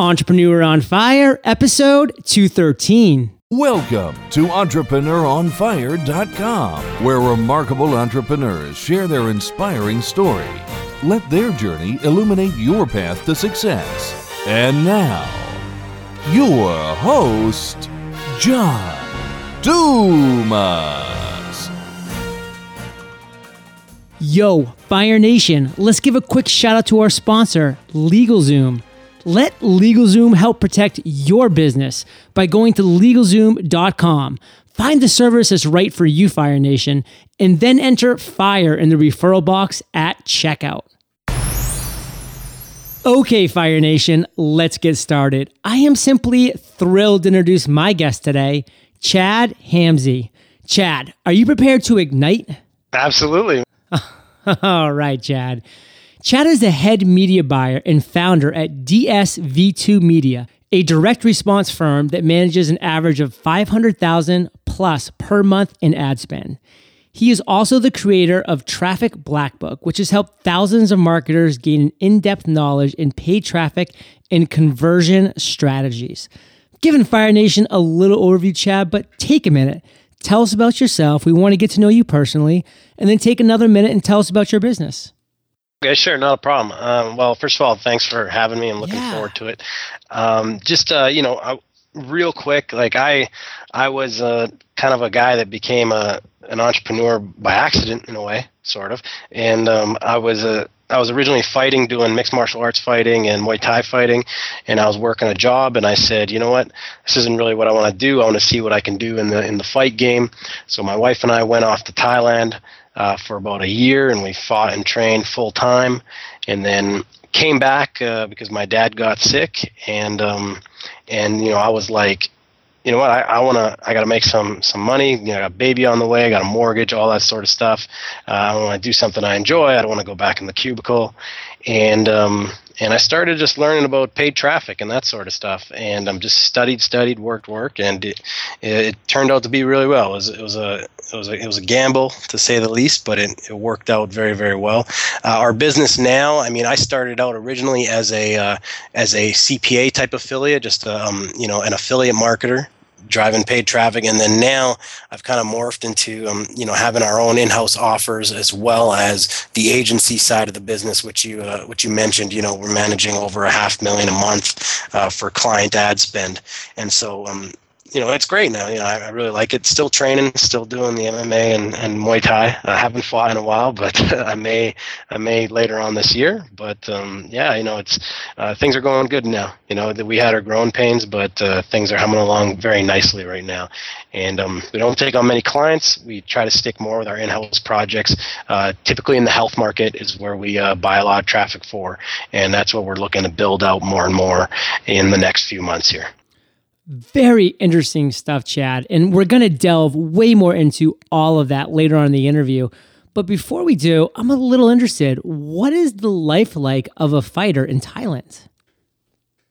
Entrepreneur on Fire, episode 213. Welcome to EntrepreneurOnFire.com, where remarkable entrepreneurs share their inspiring story. Let their journey illuminate your path to success. And now, your host, John Dumas. Yo, Fire Nation, let's give a quick shout out to our sponsor, LegalZoom. Let LegalZoom help protect your business by going to LegalZoom.com. Find the service that's right for you, Fire Nation, and then enter FIRE in the referral box at checkout. Okay, Fire Nation, let's get started. I am simply thrilled to introduce my guest today, Chad Hamzeh. Chad, are you prepared to ignite? Absolutely. All right, Chad. Chad is the head media buyer and founder at DSV2 Media, a direct response firm that manages an average of 500,000 plus per month in ad spend. He is also the creator of Traffic Black Book, which has helped thousands of marketers gain an in-depth knowledge in paid traffic and conversion strategies. Giving Fire Nation a little overview, Chad, but take a minute. Tell us about yourself. We want to get to know you personally, and then take another minute and tell us about your business. Okay, sure, not a problem. Um, well, first of all, thanks for having me. I'm looking Yeah. forward to it. Um, just uh, you know, uh, real quick, like I, I was uh, kind of a guy that became a an entrepreneur by accident in a way, sort of. And um, I was a I was originally fighting, doing mixed martial arts fighting and Muay Thai fighting, and I was working a job. And I said, you know what, this isn't really what I want to do. I want to see what I can do in the in the fight game. So my wife and I went off to Thailand uh, for about a year, and we fought and trained full time, and then came back uh, because my dad got sick, and um, and you know I was like, you know what, I, I want to, I got to make some some money. You know, I got a baby on the way, I got a mortgage, all that sort of stuff. Uh, I want to do something I enjoy. I don't want to go back in the cubicle, and um, and I started just learning about paid traffic and that sort of stuff. And I'm just studied, studied, worked, worked, and it, it turned out to be really well. It was, it was a it was a, it was a gamble to say the least, but it, it worked out very very well. Uh, our business now, I mean, I started out originally as a uh, as a CPA type affiliate, just um, you know an affiliate marketer driving paid traffic and then now i've kind of morphed into um, you know having our own in-house offers as well as the agency side of the business which you uh, which you mentioned you know we're managing over a half million a month uh, for client ad spend. And so um, you know it's great now. You know I, I really like it. Still training still doing the mma and, and muay thai. I haven't fought in a while but i may i may later on this year. But um, yeah you know it's uh, things are going good now. You know that we had our growing pains but uh, things are humming along very nicely right now. And um, we don't take on many clients. We try to stick more with our in-house projects. Uh, typically in the health market is where we uh, buy a lot of traffic for. And that's what we're looking to build out more and more in the next few months here Very interesting stuff, Chad. And we're going to delve way more into all of that later on in the interview. But before we do, I'm a little interested. What is the life like of a fighter in Thailand?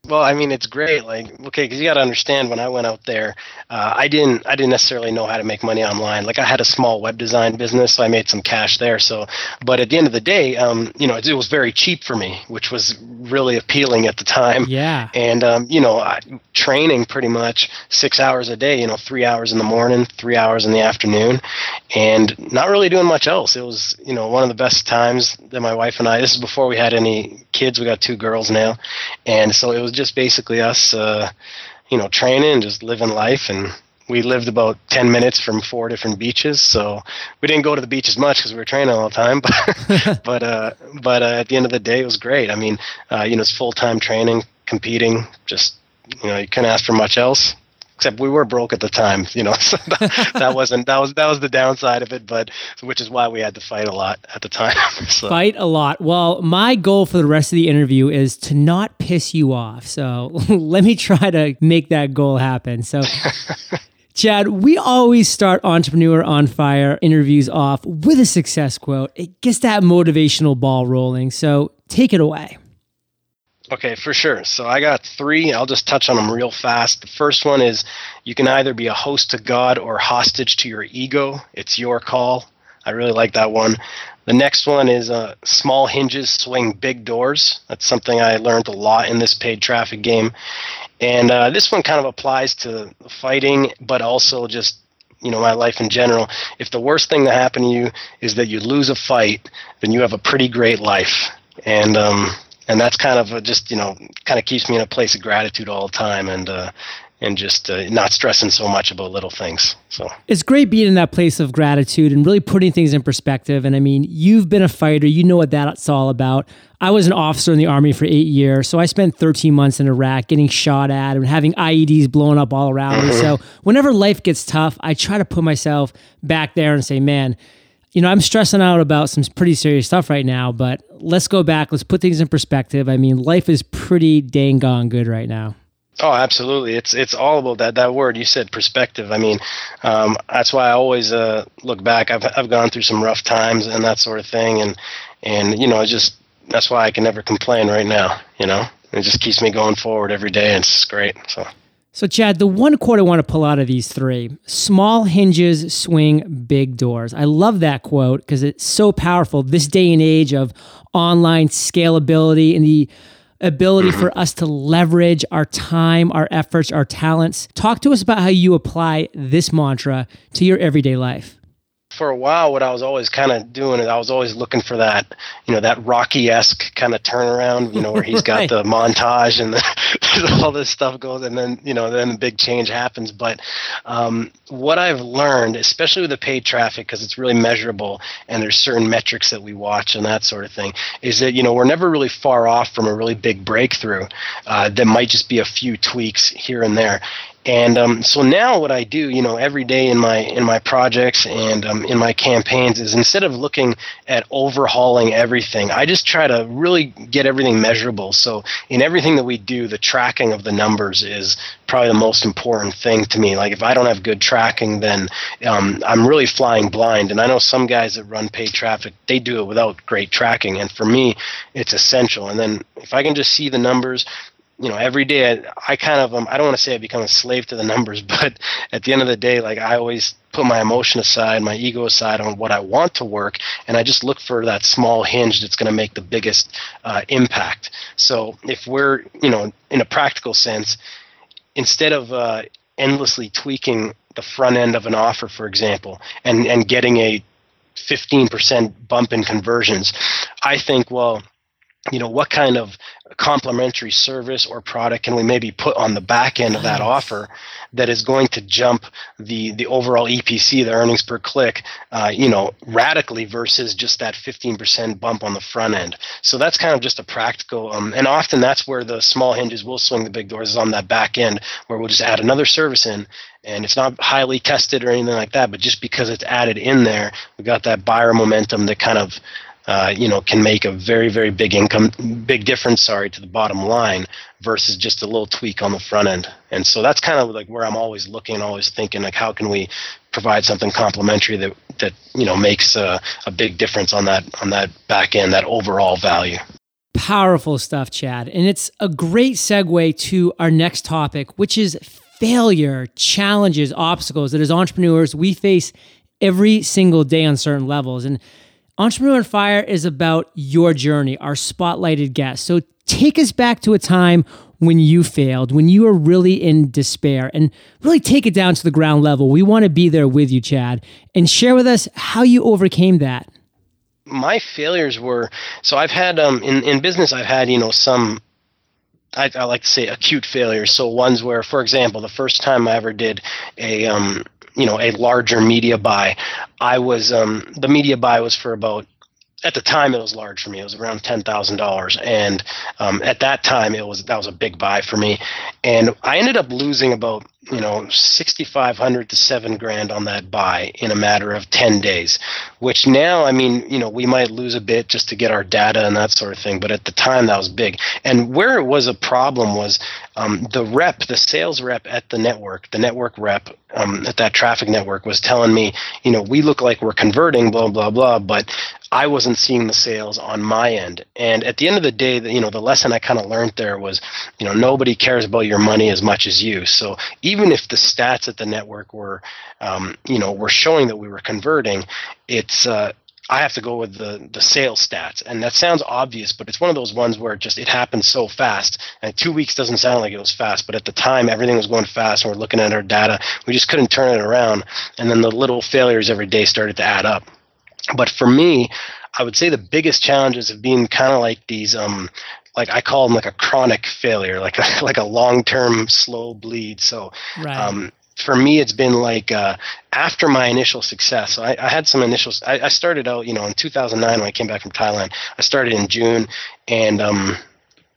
Well, I mean, it's great. Like, okay, because you got to understand, when I went out there, uh, I didn't, I didn't necessarily know how to make money online. Like, I had a small web design business, so I made some cash there. So, but at the end of the day, um, you know, it, it was very cheap for me, which was really appealing at the time. Yeah. And um, you know, I, training pretty much six hours a day. You know, three hours in the morning, three hours in the afternoon, and not really doing much else. It was, you know, one of the best times that my wife and I. This is before we had any kids. We got two girls now, and so it was just basically us, uh, you know, training and just living life. And we lived about ten minutes from four different beaches, so we didn't go to the beach as much because we were training all the time. But but uh, but uh, at the end of the day, it was great. I mean, uh, you know, it's full time training, competing. Just you know, you couldn't ask for much else. Except we were broke at the time, you know. So that, that wasn't that was that was the downside of it, but which is why we had to fight a lot at the time. so. Fight a lot. Well, my goal for the rest of the interview is to not piss you off. So let me try to make that goal happen. So, Chad, we always start Entrepreneur on Fire interviews off with a success quote. It gets that motivational ball rolling. So take it away. Okay, for sure. So I got three. I'll just touch on them real fast. The first one is you can either be a host to God or hostage to your ego. It's your call. I really like that one. The next one is uh, small hinges swing big doors. That's something I learned a lot in this paid traffic game. And uh, this one kind of applies to fighting, but also just you know my life in general. If the worst thing that happened to you is that you lose a fight, then you have a pretty great life. And um, and that's kind of just you know kind of keeps me in a place of gratitude all the time. And uh, and just uh, not stressing so much about little things. So it's great being in that place of gratitude and really putting things in perspective. And I mean, you've been a fighter, you know what that's all about. I was an officer in the army for eight years, so I spent 13 months in Iraq getting shot at and having IEDs blown up all around me. So whenever life gets tough, I try to put myself back there and say, man, you know, I'm stressing out about some pretty serious stuff right now, but let's go back. Let's put things in perspective. I mean, life is pretty dang gone good right now. Oh, absolutely. It's it's all about that that word you said perspective. I mean, um, that's why I always uh, look back. I've I've gone through some rough times and that sort of thing, and and you know, just that's why I can never complain right now. You know, it just keeps me going forward every day, and it's great. So. So, Chad, the one quote I want to pull out of these three small hinges swing big doors. I love that quote because it's so powerful. This day and age of online scalability and the ability for us to leverage our time, our efforts, our talents. Talk to us about how you apply this mantra to your everyday life for a while, what I was always kind of doing is I was always looking for that, you know, that Rocky esque kind of turnaround, you know, where he's got right. the montage and the, all this stuff goes, and then you know, then the big change happens. But um, what I've learned, especially with the paid traffic, because it's really measurable and there's certain metrics that we watch and that sort of thing, is that you know we're never really far off from a really big breakthrough. Uh, that might just be a few tweaks here and there and um, so now what I do, you know, every day in my in my projects and um, in my campaigns is instead of looking at overhauling everything, I just try to really get everything measurable. So in everything that we do, the tracking of the numbers is probably the most important thing to me. Like if I don't have good tracking, then um, I'm really flying blind. And I know some guys that run paid traffic, they do it without great tracking. And for me, it's essential. And then if I can just see the numbers, you know every day I, I kind of um, I don't want to say I become a slave to the numbers, but at the end of the day, like I always put my emotion aside, my ego aside on what I want to work, and I just look for that small hinge that's going to make the biggest uh, impact. So if we're you know in a practical sense, instead of uh, endlessly tweaking the front end of an offer, for example, and and getting a 15% bump in conversions, I think well you know what kind of complementary service or product can we maybe put on the back end of that offer that is going to jump the the overall EPC, the earnings per click, uh, you know, radically versus just that 15% bump on the front end. So that's kind of just a practical, um, and often that's where the small hinges will swing the big doors is on that back end where we'll just add another service in and it's not highly tested or anything like that, but just because it's added in there, we got that buyer momentum that kind of uh, you know, can make a very, very big income, big difference, sorry, to the bottom line versus just a little tweak on the front end. And so that's kind of like where I'm always looking, always thinking, like, how can we provide something complementary that that you know makes a, a big difference on that on that back end, that overall value. Powerful stuff, Chad, and it's a great segue to our next topic, which is failure, challenges, obstacles that as entrepreneurs we face every single day on certain levels. And Entrepreneur on Fire is about your journey, our spotlighted guest. So take us back to a time when you failed, when you were really in despair, and really take it down to the ground level. We want to be there with you, Chad, and share with us how you overcame that. My failures were so I've had um in, in business I've had, you know, some I, I like to say acute failures. So ones where, for example, the first time I ever did a um you know a larger media buy. I was um, the media buy was for about at the time it was large for me. It was around ten thousand dollars, and um, at that time it was that was a big buy for me, and I ended up losing about you know 6500 to 7 grand on that buy in a matter of 10 days which now i mean you know we might lose a bit just to get our data and that sort of thing but at the time that was big and where it was a problem was um, the rep the sales rep at the network the network rep um, at that traffic network was telling me you know we look like we're converting blah blah blah but I wasn't seeing the sales on my end. And at the end of the day, the, you know, the lesson I kind of learned there was, you know, nobody cares about your money as much as you. So even if the stats at the network were, um, you know, were showing that we were converting, it's uh, I have to go with the the sales stats, and that sounds obvious, but it's one of those ones where it just it happens so fast. And two weeks doesn't sound like it was fast, but at the time everything was going fast, and we're looking at our data. We just couldn't turn it around, and then the little failures every day started to add up. But for me, I would say the biggest challenges have been kind of like these um, like I call them like a chronic failure, like a like a long term slow bleed. So right. um, for me, it's been like uh, after my initial success. So I, I had some initial. I, I, started out, you know, in 2009 when I came back from Thailand. I started in June, and um,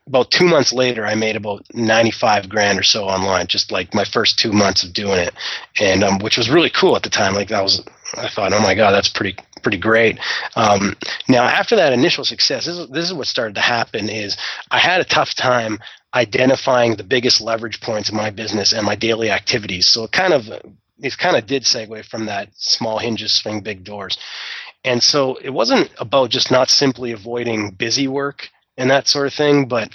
about two months later, I made about 95 grand or so online. Just like my first two months of doing it, and um, which was really cool at the time. Like that was, I thought, oh my god, that's pretty pretty great. Um, now after that initial success, this is, this is what started to happen. Is I had a tough time identifying the biggest leverage points in my business and my daily activities. So it kind of it kind of did segue from that small hinges swing big doors. And so it wasn't about just not simply avoiding busy work and that sort of thing. But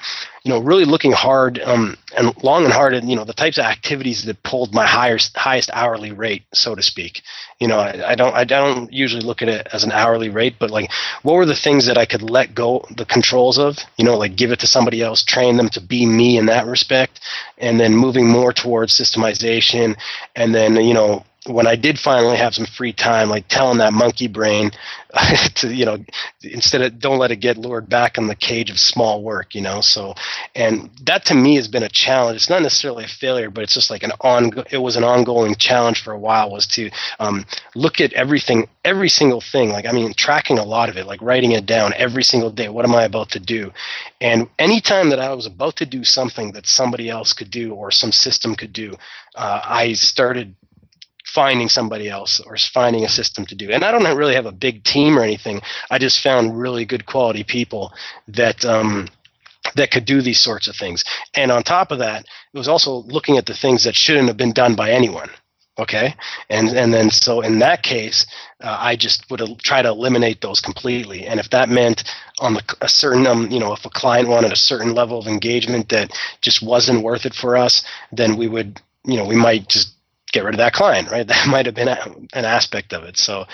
you know, really looking hard um, and long and hard at you know the types of activities that pulled my highest highest hourly rate, so to speak. You know, I, I, don't I don't usually look at it as an hourly rate, but like what were the things that I could let go the controls of? You know, like give it to somebody else, train them to be me in that respect, and then moving more towards systemization, and then you know when I did finally have some free time, like telling that monkey brain to, you know, instead of don't let it get lured back in the cage of small work, you know. So, and that to me has been a challenge. It's not necessarily a failure, but it's just like an on. It was an ongoing challenge for a while. Was to um, look at everything, every single thing. Like I mean, tracking a lot of it, like writing it down every single day. What am I about to do? And anytime that I was about to do something that somebody else could do or some system could do, uh, I started finding somebody else or finding a system to do. And I don't really have a big team or anything. I just found really good quality people that um, that could do these sorts of things. And on top of that, it was also looking at the things that shouldn't have been done by anyone. Okay, and and then so in that case, uh, I just would try to eliminate those completely. And if that meant on the, a certain, um, you know, if a client wanted a certain level of engagement that just wasn't worth it for us, then we would, you know, we might just get rid of that client, right? That might have been a, an aspect of it. So,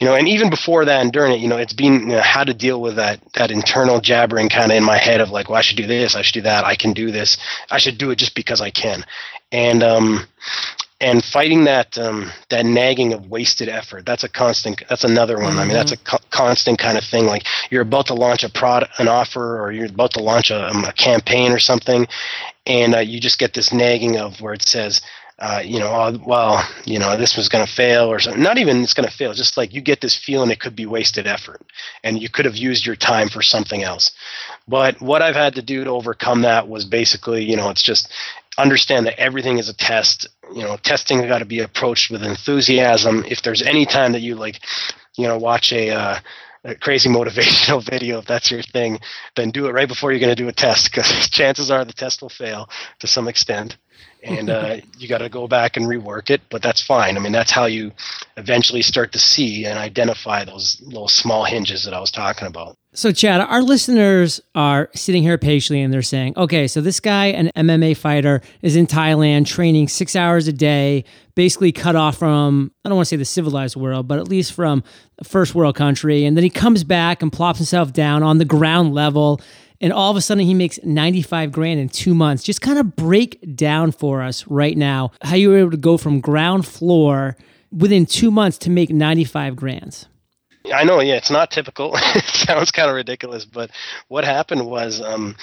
you know, and even before that and during it, you know, it's been you know, how to deal with that that internal jabbering kind of in my head of like, well, I should do this, I should do that, I can do this, I should do it just because I can, and um, and fighting that um, that nagging of wasted effort. That's a constant. That's another one. Mm-hmm. I mean, that's a co- constant kind of thing. Like you're about to launch a product, an offer, or you're about to launch a, um, a campaign or something, and uh, you just get this nagging of where it says uh, you know, well, you know, this was going to fail or something. Not even it's going to fail. Just like you get this feeling it could be wasted effort, and you could have used your time for something else. But what I've had to do to overcome that was basically, you know, it's just understand that everything is a test. You know, testing got to be approached with enthusiasm. If there's any time that you like, you know, watch a uh, a crazy motivational video if that's your thing then do it right before you're going to do a test because chances are the test will fail to some extent and uh, you got to go back and rework it but that's fine. I mean that's how you eventually start to see and identify those little small hinges that i was talking about. So chad our listeners are sitting here patiently and they're saying okay so this guy an mma fighter is in thailand training six hours a day basically cut off from i don't want to say the civilized world but at least from a first world country and then he comes back and plops himself down on the ground level and all of a sudden he makes 95 grand in two months. Just kind of break down for us right now how you were able to go from ground floor within two months to make 95 grands. I know, yeah, it's not typical. it sounds kind of ridiculous, but what happened was um,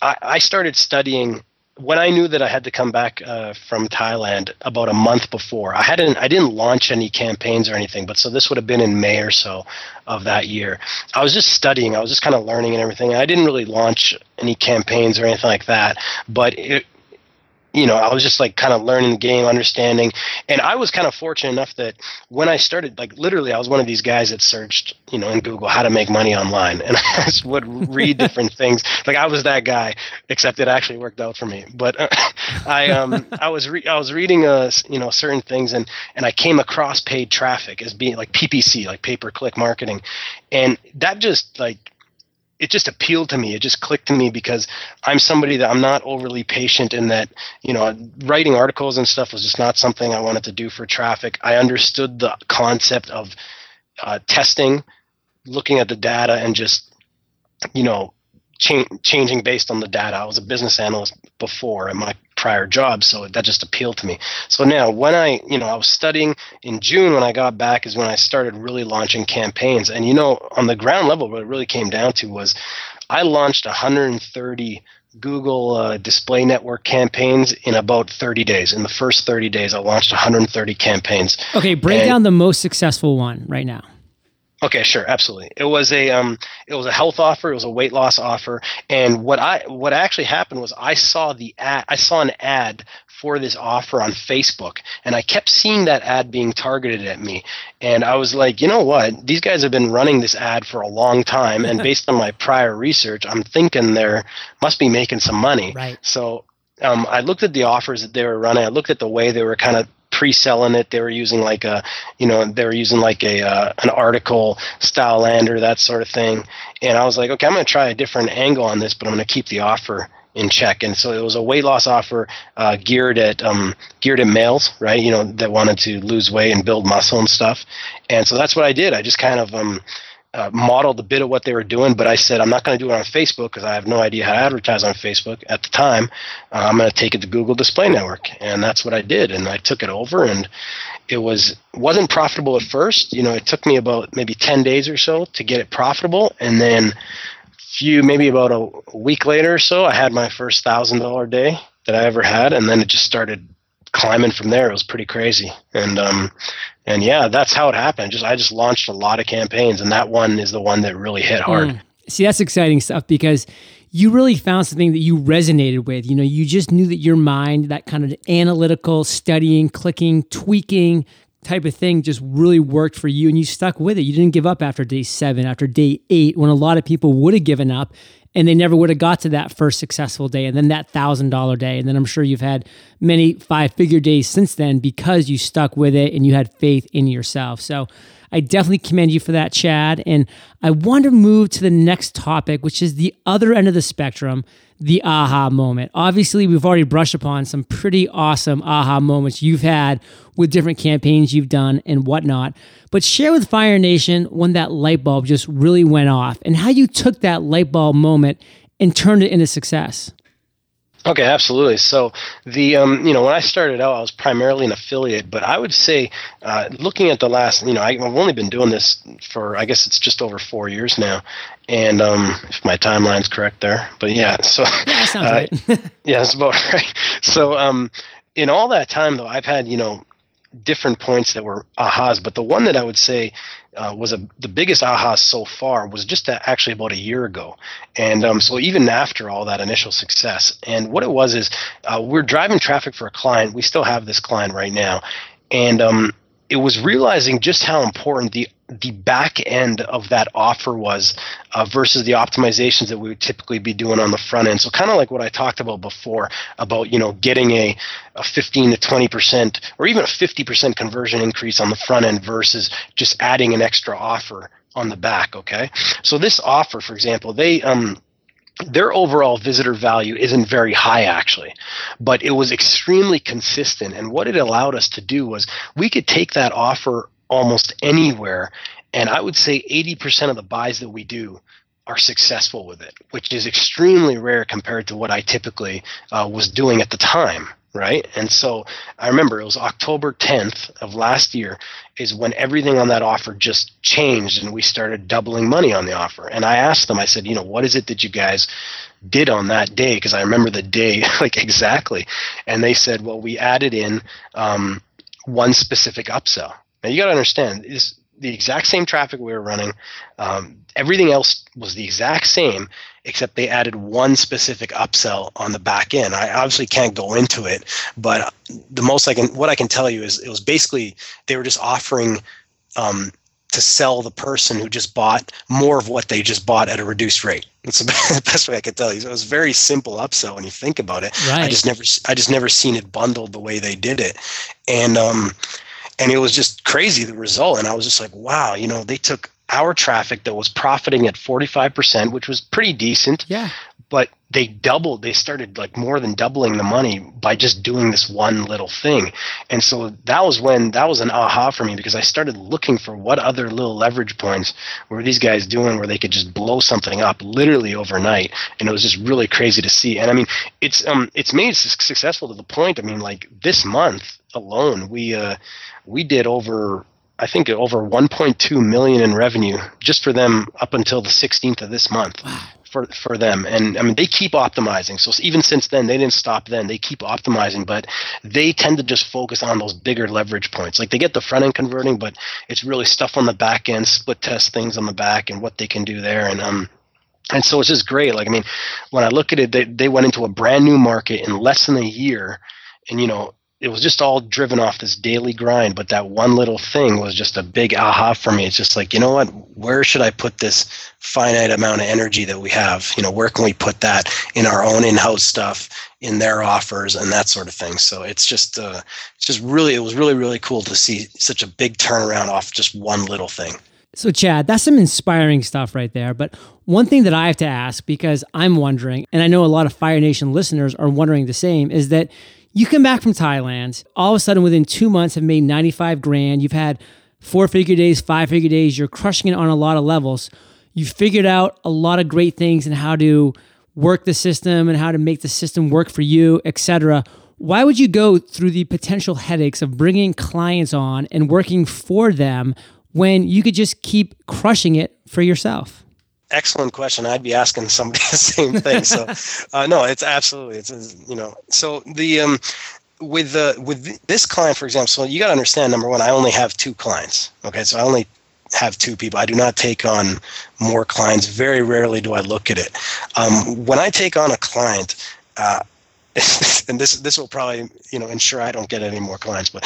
I, I started studying when I knew that I had to come back uh, from Thailand about a month before, I hadn't I didn't launch any campaigns or anything, but so this would have been in May or so of that year. I was just studying, I was just kind of learning and everything. I didn't really launch any campaigns or anything like that, but it, you know, I was just like kind of learning the game, understanding. And I was kind of fortunate enough that when I started, like literally, I was one of these guys that searched, you know, in Google how to make money online, and I just would read different things. Like I was that guy, except it actually worked out for me. But uh, I, um, I was re- I was reading, uh, you know, certain things, and and I came across paid traffic as being like PPC, like pay per click marketing, and that just like it just appealed to me. It just clicked to me because I'm somebody that I'm not overly patient in that, you know, writing articles and stuff was just not something I wanted to do for traffic. I understood the concept of uh, testing, looking at the data, and just, you know, cha- changing based on the data. I was a business analyst before and my prior job, so that just appealed to me. So now, when I, you know, I was studying in June when I got back is when I started really launching campaigns. And you know, on the ground level, what it really came down to was I launched 130 Google uh, Display Network campaigns in about 30 days. In the first 30 days, I launched 130 campaigns. Okay, break and, down the most successful one right now. Okay, sure, absolutely. It was a um, it was a health offer. It was a weight loss offer. And what I what actually happened was I saw the ad. I saw an ad for this offer on Facebook, and I kept seeing that ad being targeted at me. And I was like, you know what? These guys have been running this ad for a long time, and based on my prior research, I'm thinking they're must be making some money. Right. So um, I looked at the offers that they were running. I looked at the way they were kind of pre-selling it. They were using like a, you know, they were using like a uh, an article style lander, that sort of thing. And I was like, okay, I'm going to try a different angle on this, but I'm going to keep the offer in check. And so it was a weight loss offer uh, geared at um, geared at males, right? You know, that wanted to lose weight and build muscle and stuff. And so that's what I did. I just kind of um, uh, modeled a bit of what they were doing, but I said I'm not going to do it on Facebook because I have no idea how to advertise on Facebook at the time. Uh, I'm going to take it to Google Display Network, and that's what I did. And I took it over, and it was wasn't profitable at first. You know, it took me about maybe 10 days or so to get it profitable, and then few maybe about a, week later or so, I had my first thousand dollar day that I ever had, and then it just started climbing from there. It was pretty crazy, and um, and yeah, that's how it happened. Just I just launched a lot of campaigns, and that one is the one that really hit hard. Mm. See, that's exciting stuff because you really found something that you resonated with. You know, you just knew that your mind, that kind of analytical, studying, clicking, tweaking type of thing, just really worked for you, and you stuck with it. You didn't give up after day seven, after day eight, when a lot of people would have given up and they never would have got to that first successful day and then that thousand dollar day. And then i'm sure you've had many five figure days since then because you stuck with it and you had faith in yourself. So i definitely commend you for that chad. And i want to move to the next topic which is the other end of the spectrum the aha moment. Obviously, we've already brushed upon some pretty awesome aha moments you've had with different campaigns you've done and whatnot. But share with Fire Nation when that light bulb just really went off and how you took that light bulb moment and turned it into success. Okay, absolutely. So the um, you know when I started out, I was primarily an affiliate, but I would say, uh, looking at the last, you know, I've only been doing this for I guess it's just over four years now, and um, if my timeline's correct there, but yeah, so yeah, sounds uh, right. yeah, that's about right. So um, in all that time though, I've had you know different points that were ahas, but the one that I would say uh, was a, the biggest aha so far was just a, actually about a year ago. And um, so even after all that initial success, and what it was is uh, we're driving traffic for a client. We still have this client right now, and um, it was realizing just how important the the back end of that offer was uh, versus the optimizations that we would typically be doing on the front end. So kind of like what I talked about before about you know getting a, a 15 to 20 percent or even a 50 percent conversion increase on the front end versus just adding an extra offer on the back. Okay, so this offer, for example, they um, their overall visitor value isn't very high actually but it was extremely consistent. And what it allowed us to do was we could take that offer almost anywhere and i would say 80% of the buys that we do are successful with it which is extremely rare compared to what i typically uh, was doing at the time right? And so I remember it was October 10th of last year is when everything on that offer just changed and we started doubling money on the offer. And I asked them, I said, you know, what is it that you guys did on that day? Because I remember the day like exactly. And they said, well, we added in um, one specific upsell. Now you got to understand is the exact same traffic we were running. Um, everything else was the exact same, except they added one specific upsell on the back end. I obviously can't go into it, but the most I can, what I can tell you is it was basically they were just offering um, to sell the person who just bought more of what they just bought at a reduced rate. That's the best way I could tell you. It was very simple upsell when you think about it. Right. I just never, I just never seen it bundled the way they did it, and um, and it was just crazy the result. And I was just like, wow, you know, they took our traffic that was profiting at 45%, which was pretty decent. Yeah. But they doubled, they started like more than doubling the money by just doing this one little thing. And so that was when that was an aha for me because I started looking for what other little leverage points were these guys doing where they could just blow something up literally overnight. And it was just really crazy to see. And I mean, it's um it's made successful to the point. I mean, like this month alone, we uh we did over I think over 1.2 million in revenue just for them up until the 16th of this month. Wow. For, for them. And i mean they keep optimizing. So even since then they didn't stop then. They keep optimizing but they tend to just focus on those bigger leverage points. Like they get the front end converting but it's really stuff on the back end split test things on the back and what they can do there. And um and so it's just great. Like i mean when i look at it they, they went into a brand new market in less than a year. And you know it was just all driven off this daily grind but that one little thing was just a big aha for me. It's just like you know what? Where should i put this finite amount of energy that we have? You know where can we put that in our own in-house stuff in their offers and that sort of thing? So it's just uh, it's just really it was really really cool to see such a big turnaround off just one little thing. So, Chad, that's some inspiring stuff right there. But one thing that I have to ask, because I'm wondering, and I know a lot of Fire Nation listeners are wondering the same, is that you come back from Thailand, all of a sudden within two months have made 95 grand. You've had four figure days, five figure days. You're crushing it on a lot of levels. You've figured out a lot of great things and how to work the system and how to make the system work for you, etc. Why would you go through the potential headaches of bringing clients on and working for them when you could just keep crushing it for yourself? Excellent question. I'd be asking somebody the same thing. So, uh, no, it's absolutely it's you know. So the um, with the with this client, for example, so you got to understand. Number one, I only have two clients. Okay, so I only have two people. I do not take on more clients. Very rarely do I look at it. Um, when I take on a client. Uh, and this this will probably you know ensure I don't get any more clients. But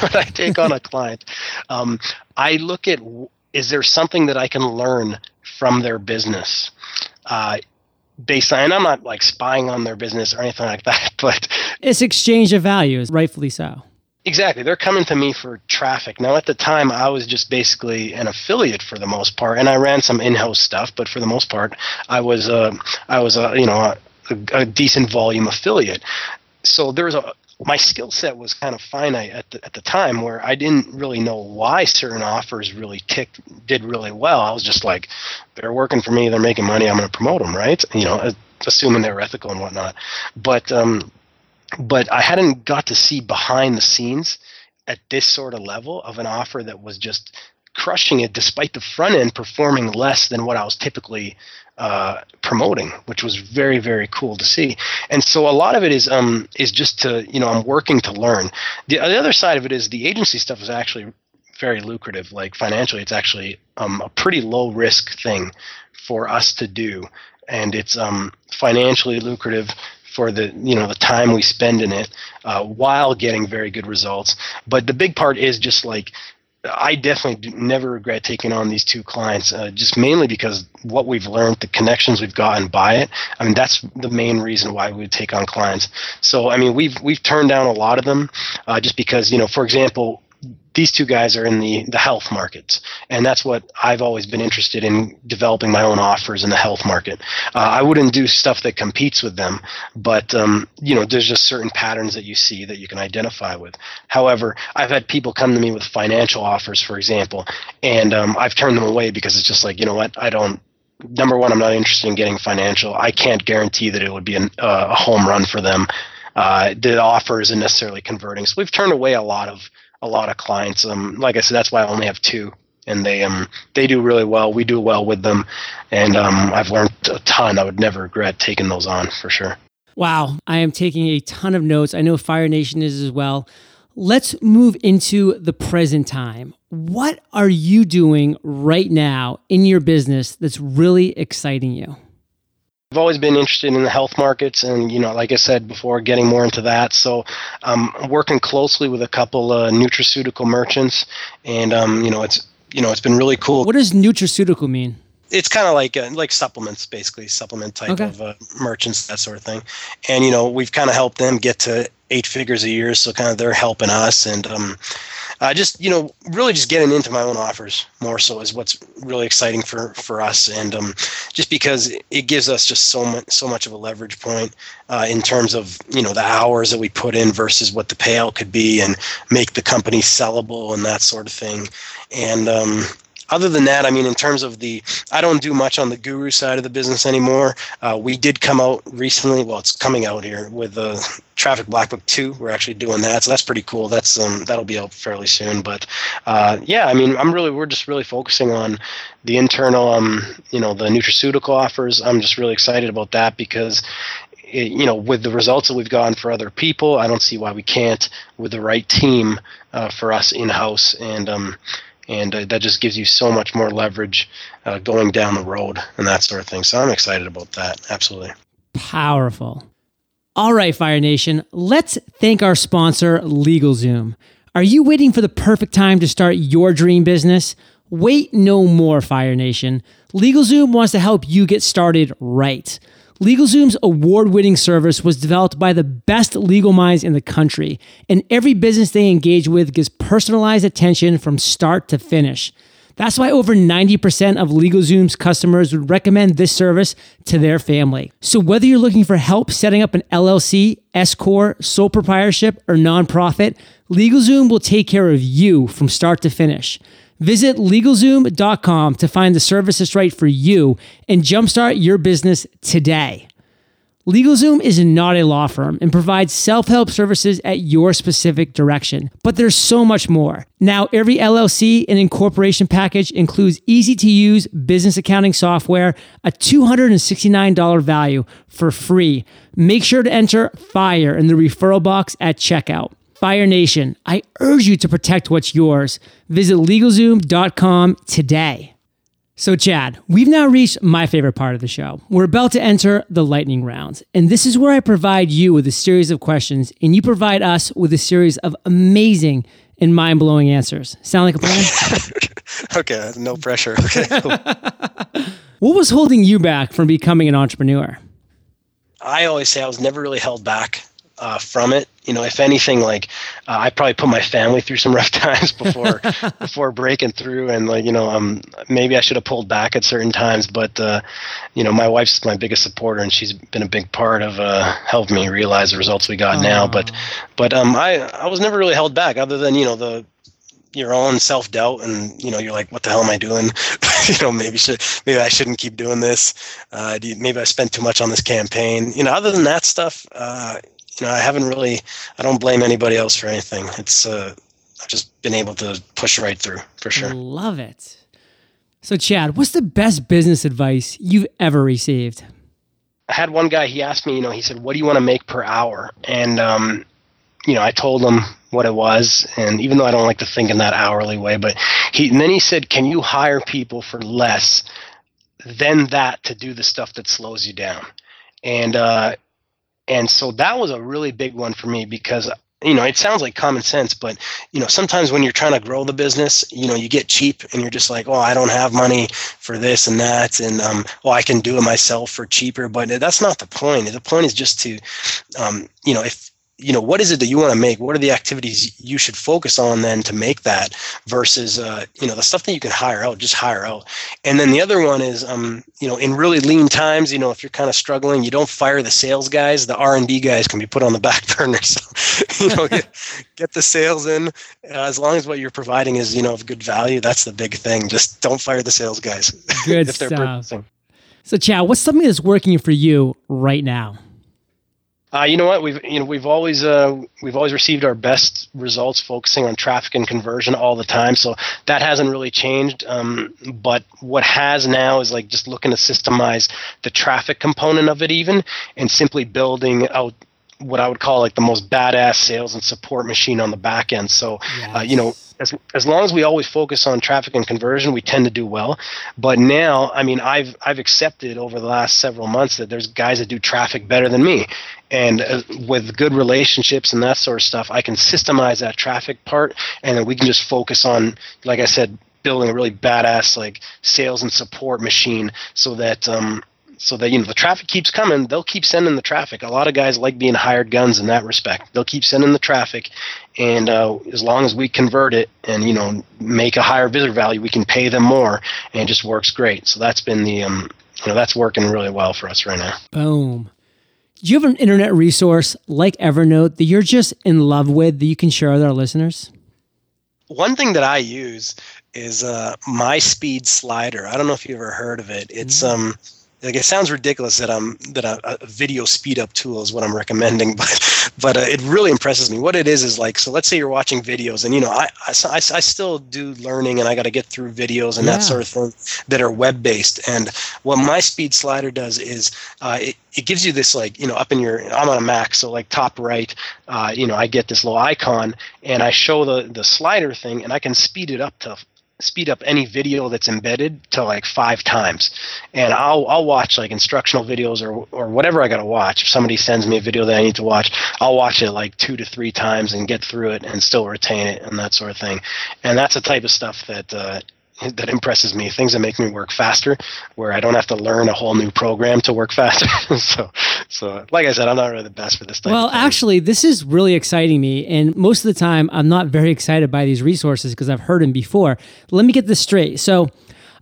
when I take on a client, um, I look at is there something that I can learn from their business uh, based on, and I'm not like spying on their business or anything like that, but it's exchange of values, rightfully so. Exactly. They're coming to me for traffic. Now, at the time, I was just basically an affiliate for the most part, and I ran some in-house stuff. But for the most part, I was a, I was a, you know, a, a decent volume affiliate. So there was a, my skill set was kind of finite at the, at the time where I didn't really know why certain offers really ticked did really well. I was just like, they're working for me, they're making money, I'm going to promote them, right? You know, assuming they're ethical and whatnot. But um, but I hadn't got to see behind the scenes at this sort of level of an offer that was just crushing it despite the front end performing less than what I was typically uh, promoting, which was very very cool to see. And so a lot of it is um is just to you know I'm working to learn. The, the other side of it is the agency stuff is actually very lucrative. Like financially, it's actually um, a pretty low risk thing for us to do, and it's um, financially lucrative for the you know the time we spend in it uh, while getting very good results. But the big part is just like I definitely never regret taking on these two clients, uh, just mainly because what we've learned, the connections we've gotten by it. I mean, that's the main reason why we would take on clients. So, I mean, we've we've turned down a lot of them, uh, just because you know, for example, these two guys are in the, the health markets. And that's what i've always been interested in developing my own offers in the health market. Uh, i wouldn't do stuff that competes with them but um, you know there's just certain patterns that you see that you can identify with. However i've had people come to me with financial offers for example and um, i've turned them away because it's just like you know what? I don't number one i'm not interested in getting financial. I can't guarantee that it would be an, uh, a home run for them. Uh, the offer isn't necessarily converting. So we've turned away a lot of a lot of clients. Um, like I said, that's why I only have two, and they um they do really well. We do well with them, and um, I've learned a ton. I would never regret taking those on for sure. Wow, I am taking a ton of notes. I know Fire Nation is as well. Let's move into the present time. What are you doing right now in your business that's really exciting you? I've always been interested in the health markets, and you know, like I said before, getting more into that. So, um, I'm working closely with a couple of nutraceutical merchants, and um, you know, it's you know, it's been really cool. What does nutraceutical mean? It's kind of like uh, like supplements, basically supplement type okay. of uh, merchants, that sort of thing. And you know, we've kind of helped them get to eight figures a year, so kind of they're helping us, and um, uh, just you know really just getting into my own offers more so is what's really exciting for for us and um, just because it gives us just so much so much of a leverage point uh, in terms of you know the hours that we put in versus what the payout could be and make the company sellable and that sort of thing and um, other than that, I mean, in terms of the, I don't do much on the guru side of the business anymore. Uh, we did come out recently. Well, it's coming out here with the Traffic Black Book Two. We're actually doing that, so that's pretty cool. That's um, that'll be out fairly soon. But uh, yeah, I mean, I'm really, we're just really focusing on the internal, um, you know, the nutraceutical offers. I'm just really excited about that because it, you know, with the results that we've gotten for other people, I don't see why we can't with the right team uh, for us in house. And um, and uh, that just gives you so much more leverage uh, going down the road and that sort of thing. So I'm excited about that. Absolutely. Powerful. All right, Fire Nation, let's thank our sponsor, LegalZoom. Are you waiting for the perfect time to start your dream business? Wait no more, Fire Nation. LegalZoom wants to help you get started right. LegalZoom's award winning service was developed by the best legal minds in the country, and every business they engage with gives personalized attention from start to finish. That's why over 90% of LegalZoom's customers would recommend this service to their family. So whether you're looking for help setting up an LLC, S Corp, sole proprietorship, or nonprofit, LegalZoom will take care of you from start to finish. Visit LegalZoom.com to find the service that's right for you and jumpstart your business today. LegalZoom is not a law firm and provides self help services at your specific direction, but there's so much more. Now, every LLC and incorporation package includes easy to use business accounting software, a $269 value for free. Make sure to enter FIRE in the referral box at checkout. Fire Nation, I urge you to protect what's yours. Visit LegalZoom.com today. So, Chad, we've now reached my favorite part of the show. We're about to enter the lightning round. And this is where I provide you with a series of questions, and you provide us with a series of amazing and mind blowing answers. Sound like a plan? okay, no pressure. Okay. what was holding you back from becoming an entrepreneur? I always say I was never really held back uh, from it. You know, if anything, like uh, I probably put my family through some rough times before before breaking through, and like you know, um, maybe I should have pulled back at certain times. But uh, you know, my wife's my biggest supporter, and she's been a big part of uh, helping me realize the results we got now. But but um, I I was never really held back, other than you know the your own self doubt, and you know you're like, what the hell am I doing? you know, maybe should maybe I shouldn't keep doing this. Uh, maybe I spent too much on this campaign. You know, other than that stuff, uh, you know, I haven't really, I don't blame anybody else for anything. It's, uh, I've just been able to push right through for sure. Love it. So, Chad, what's the best business advice you've ever received? I had one guy, he asked me, you know, he said, What do you want to make per hour? And, um, you know, I told him what it was. And even though I don't like to think in that hourly way, but he, and then he said, Can you hire people for less than that to do the stuff that slows you down? And, uh, and so that was a really big one for me because you know it sounds like common sense but you know sometimes when you're trying to grow the business you know you get cheap and you're just like oh i don't have money for this and that and um oh i can do it myself for cheaper but that's not the point. The point is just to um you know if you know what is it that you want to make? What are the activities you should focus on then to make that versus uh, you know the stuff that you can hire out just hire out. And then the other one is um, you know in really lean times you know if you're kind of struggling you don't fire the sales guys the r&d guys can be put on the back burner so you know get, get the sales in uh, as long as what you're providing is you know of good value that's the big thing. Just don't fire the sales guys. Good if they're stuff. So chad what's something that's working for you right now uh, you know what? We've you know we've always uh, we've always received our best results focusing on traffic and conversion all the time. So that hasn't really changed. Um, but what has now is like just looking to systemize the traffic component of it even, and simply building out what I would call like the most badass sales and support machine on the back end. So, yes. uh, you know, as, as long as we always focus on traffic and conversion, we tend to do well. But now, I mean, I've I've accepted over the last several months that there's guys that do traffic better than me, and uh, with good relationships and that sort of stuff, I can systemize that traffic part, and then we can just focus on, like I said, building a really badass like sales and support machine, so that um, so that you know the traffic keeps coming they'll keep sending the traffic. A lot of guys like being hired guns in that respect. They'll keep sending the traffic and uh, as long as we convert it and you know make a higher visitor value we can pay them more and it just works great. So that's been the um, you know that's working really well for us right now. Boom. Do you have an internet resource like evernote that you're just in love with that you can share with our listeners? One thing that i use is uh, my speed slider. I don't know if you've ever heard of it. It's mm-hmm. um like it sounds ridiculous that I'm that a, a, video speed up tool is what I'm recommending, but but uh, it really impresses me. What it is is like so. Let's say you're watching videos, and you know I I, I, I still do learning, and I got to get through videos and yeah. that sort of thing that are web based. And what my speed slider does is uh, it it gives you this like you know up in your I'm on a Mac, so like top right, uh, you know I get this little icon, and I show the the slider thing, and I can speed it up to speed up any video that's embedded to like five times. And i'll i'll watch like instructional videos or or whatever i got to watch. If somebody sends me a video that i need to watch i'll watch it like two to three times and get through it and still retain it and that sort of thing. And that's the type of stuff that uh, that impresses me. Things that make me work faster, where I don't have to learn a whole new program to work faster. so, so like I said, I'm not really the best for this. Type well, actually, this is really exciting me, and most of the time, I'm not very excited by these resources because I've heard them before. Let me get this straight. So.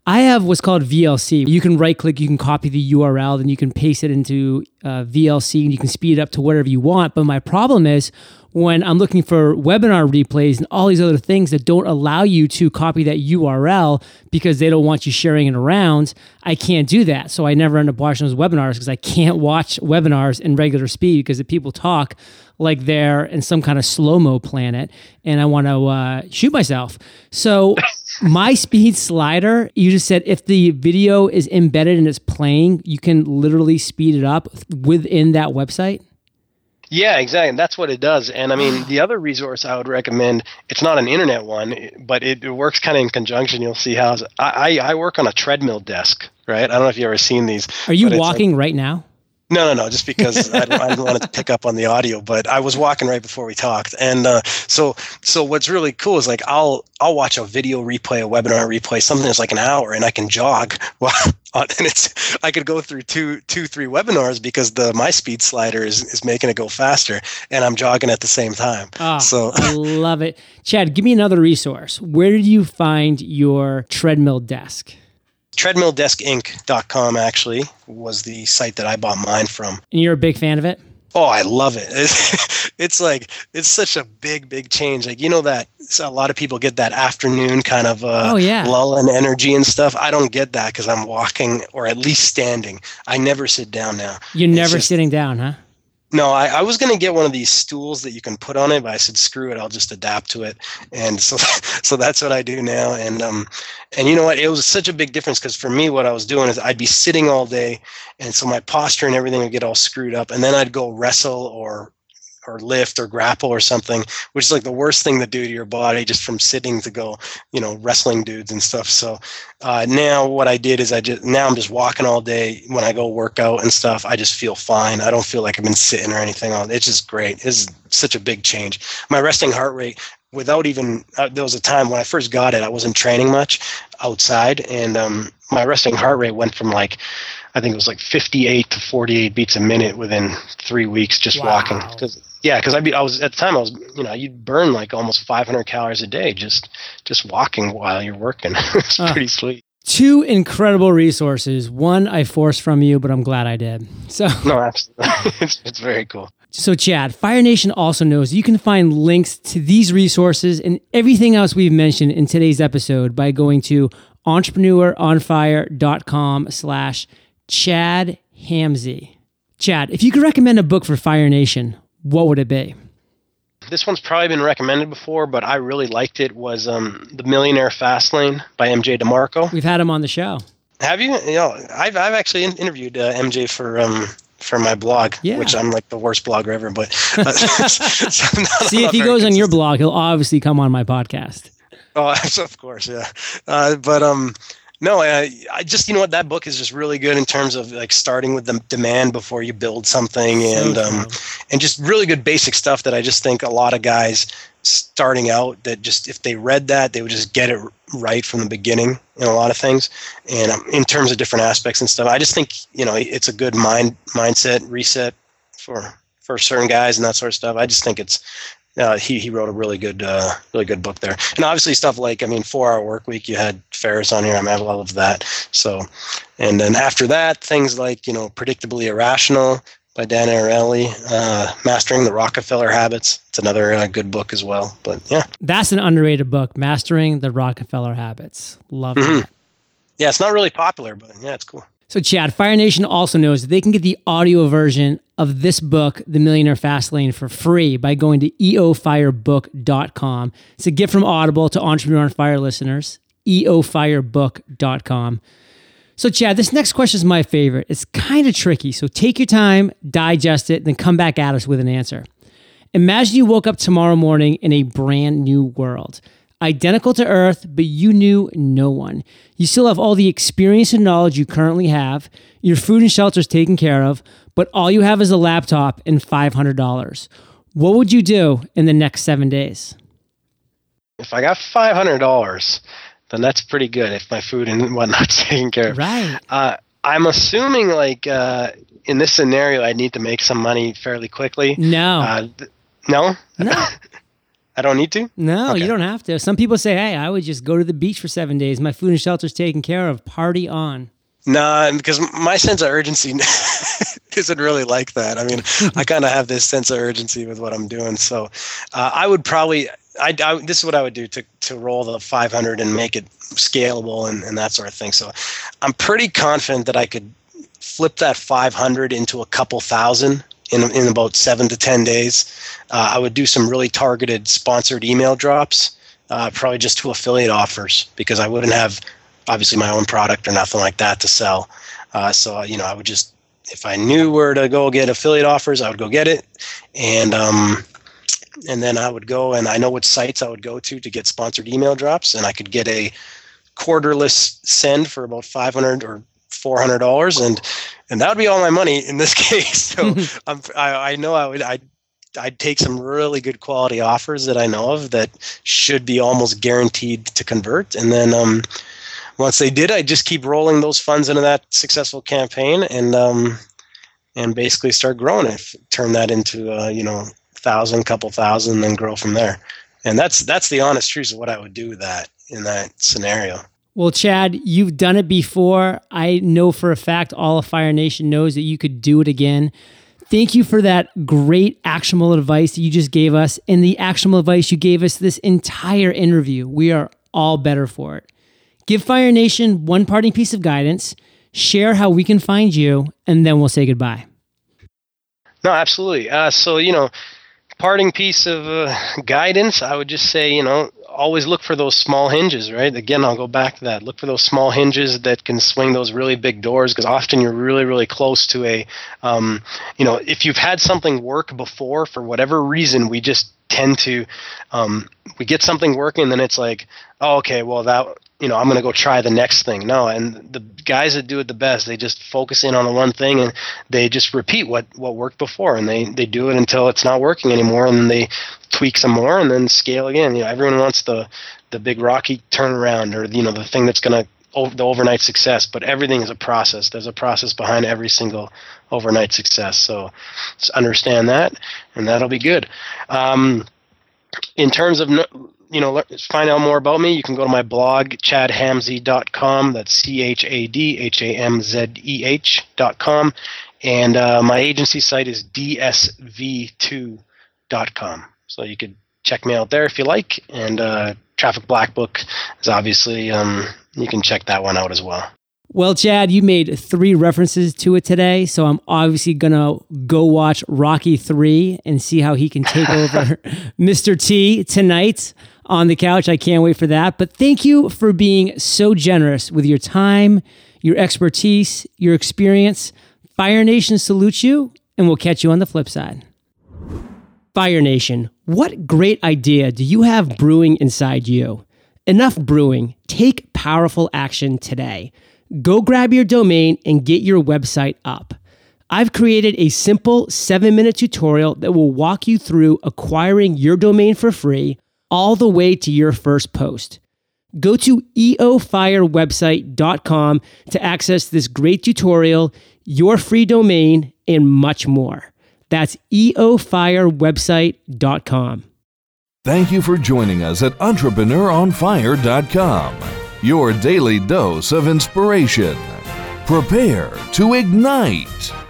I have what's called VLC. You can right click, you can copy the URL, then you can paste it into uh, VLC and you can speed it up to whatever you want. But my problem is when I'm looking for webinar replays and all these other things that don't allow you to copy that URL because they don't want you sharing it around, I can't do that. So I never end up watching those webinars because I can't watch webinars in regular speed because the people talk like they're in some kind of slow mo planet and I want to uh, shoot myself. So my speed slider, you just said if the video is embedded and it's playing, you can literally speed it up within that website. Yeah, exactly. That's what it does. And I mean, the other resource I would recommend, it's not an internet one, but it, it works kind of in conjunction. You'll see how I, I, I, work on a treadmill desk, right? I don't know if you've ever seen these. Are you walking like, right now? No, no, no. Just because I, I didn't want to pick up on the audio, but I was walking right before we talked, and uh, so so what's really cool is like I'll I'll watch a video replay, a webinar replay, something that's like an hour, and I can jog. Well, and it's I could go through two two three webinars because the my speed slider is is making it go faster, and I'm jogging at the same time. Oh, so I love it, Chad. Give me another resource. Where did you find your treadmill desk? treadmilldeskinc.com actually was the site that I bought mine from. And you're a big fan of it? Oh, I love it. It's, like it's such a big, big change. Like you know that a lot of people get that afternoon kind of uh, oh yeah lull and energy and stuff. I don't get that because I'm walking or at least standing. I never sit down now. You're it's never just, sitting down, huh? No, I, I was going to get one of these stools that you can put on it, but I said, screw it, I'll just adapt to it. And so, so that's what I do now. And, um, and you know what? It was such a big difference because for me, what I was doing is I'd be sitting all day. And so my posture and everything would get all screwed up. And then I'd go wrestle or or lift or grapple or something, which is like the worst thing to do to your body just from sitting to go, you know, wrestling dudes and stuff. So uh, now what I did is I just now I'm just walking all day. When I go work out and stuff, I just feel fine. I don't feel like I've been sitting or anything. On it's just great. It's such a big change. My resting heart rate without even uh, there was a time when I first got it, I wasn't training much outside, and um, my resting heart rate went from like I think it was like 58 to 48 beats a minute within three weeks just wow. walking. Cause, yeah, because I be I was at the time I was you know you'd burn like almost 500 calories a day just just walking while you're working. it's uh, pretty sweet. Two incredible resources. One I forced from you, but I'm glad I did. So no, absolutely, it's, it's very cool. So, Chad, Fire Nation also knows you can find links to these resources and everything else we've mentioned in today's episode by going to entrepreneuronfire.com slash Chad Hamzeh. Chad, if you could recommend a book for Fire Nation, what would it be? This one's probably been recommended before, but I really liked it. Was um, the Millionaire Fastlane by MJ DeMarco. We've had him on the show. Have you? You know, I've I've actually interviewed uh, MJ for um, for my blog, yeah. which I'm like the worst blogger ever. But uh, so see, if he goes on your blog, he'll obviously come on my podcast. Oh, of course, yeah. Uh, but um, no, I, I, just you know what that book is just really good in terms of like starting with the demand before you build something, and um, and just really good basic stuff that I just think a lot of guys starting out that just if they read that they would just get it right from the beginning in a lot of things, and um, in terms of different aspects and stuff. I just think you know it's a good mind mindset reset for for certain guys and that sort of stuff. I just think it's uh, he he wrote a really good uh, really good book there. And obviously stuff like I mean, Four Hour Work Week. You had Ferriss on here. I'm at a of that. So, and then after that, things like you know, Predictably Irrational by Dan Ariely, uh, Mastering the Rockefeller Habits. It's another uh, good book as well. But yeah, that's an underrated book. Mastering the Rockefeller Habits. Love mm-hmm. it. Yeah, it's not really popular, but yeah, it's cool. So, Chad, Fire Nation also knows that they can get the audio version of this book, The Millionaire Fastlane, for free by going to eofirebook.com. It's a gift from Audible to Entrepreneur on Fire listeners, eofirebook.com. So, Chad, this next question is my favorite. It's kind of tricky. So, take your time, digest it, then come back at us with an answer. Imagine you woke up tomorrow morning in a brand new world identical to Earth, but you knew no one. You still have all the experience and knowledge you currently have. Your food and shelter is taken care of, but all you have is a laptop and $500. What would you do in the next seven days? If I got $500, then that's pretty good if my food and whatnot's taken care of. Right. Uh, I'm assuming, like, uh, in this scenario, I'd need to make some money fairly quickly. No. Uh, th- no? No. I don't need to? No, okay. you don't have to. Some people say, hey, I would just go to the beach for seven days. My food and shelter's taken care of. Party on. No, nah, because my sense of urgency isn't really like that. I mean, I kind of have this sense of urgency with what I'm doing. So uh, I would probably, I, I, this is what I would do to, to roll the 500 and make it scalable and, and that sort of thing. So I'm pretty confident that I could flip that 500 into a couple thousand in, in about seven to 10 days. Uh, I would do some really targeted sponsored email drops, uh, probably just to affiliate offers because I wouldn't have obviously my own product or nothing like that to sell. Uh, so, you know, I would just, if I knew where to go get affiliate offers, I would go get it. And, um, and then I would go and I know what sites I would go to to get sponsored email drops, and I could get a quarterless send for about 500 or $400 and and that would be all my money in this case. So I'm, I know i would I'd, I'd take some really good quality offers that i know of that should be almost guaranteed to convert. And then um, once they did i just keep rolling those funds into that successful campaign and um, and basically start growing it turn that into uh, you know thousand couple thousand then grow from there. And that's that's the honest truth of what i would do with that in that scenario well, Chad, you've done it before. I know for a fact all of Fire Nation knows that you could do it again. Thank you for that great actionable advice that you just gave us and the actionable advice you gave us this entire interview. We are all better for it. Give Fire Nation one parting piece of guidance, share how we can find you, and then we'll say goodbye. No, absolutely. Uh, so, you know, parting piece of uh, guidance, I would just say, you know, always look for those small hinges, right? Again, I'll go back to that. Look for those small hinges that can swing those really big doors because often you're really, really close to a, um, you know, if you've had something work before for whatever reason, we just tend to, um, we get something working, then it's like, oh, okay, well, that, you know, I'm going to go try the next thing. No, and the guys that do it the best, they just focus in on the one thing and they just repeat what what worked before, and they they do it until it's not working anymore, and they tweak some more and then scale again. You know, everyone wants the the big rocky turnaround or you know the thing that's going to the overnight success, but everything is a process. There's a process behind every single overnight success. So understand that, and that'll be good. Um, in terms of you know find out more about me, you can go to my blog chadhamzeh.com. That's c h a d h a m z e h dot com, and uh, my agency site is dsv2.com. So you could check me out there if you like. And uh, Traffic Blackbook is obviously, um, you can check that one out as well. Well, Chad, you made three references to it today, so I'm obviously gonna go watch Rocky Three and see how he can take over Mr. T tonight on the couch. I can't wait for that. But thank you for being so generous with your time, your expertise, your experience. Fire Nation salutes you, and we'll catch you on the flip side. Fire Nation, what great idea do you have brewing inside you? Enough brewing. Take powerful action today. Go grab your domain and get your website up. I've created a simple seven minute tutorial that will walk you through acquiring your domain for free all the way to your first post. Go to eofirewebsite.com to access this great tutorial, your free domain, and much more. That's eofirewebsite.com. Thank you for joining us at EntrepreneurOnFire.com, your daily dose of inspiration. Prepare to ignite.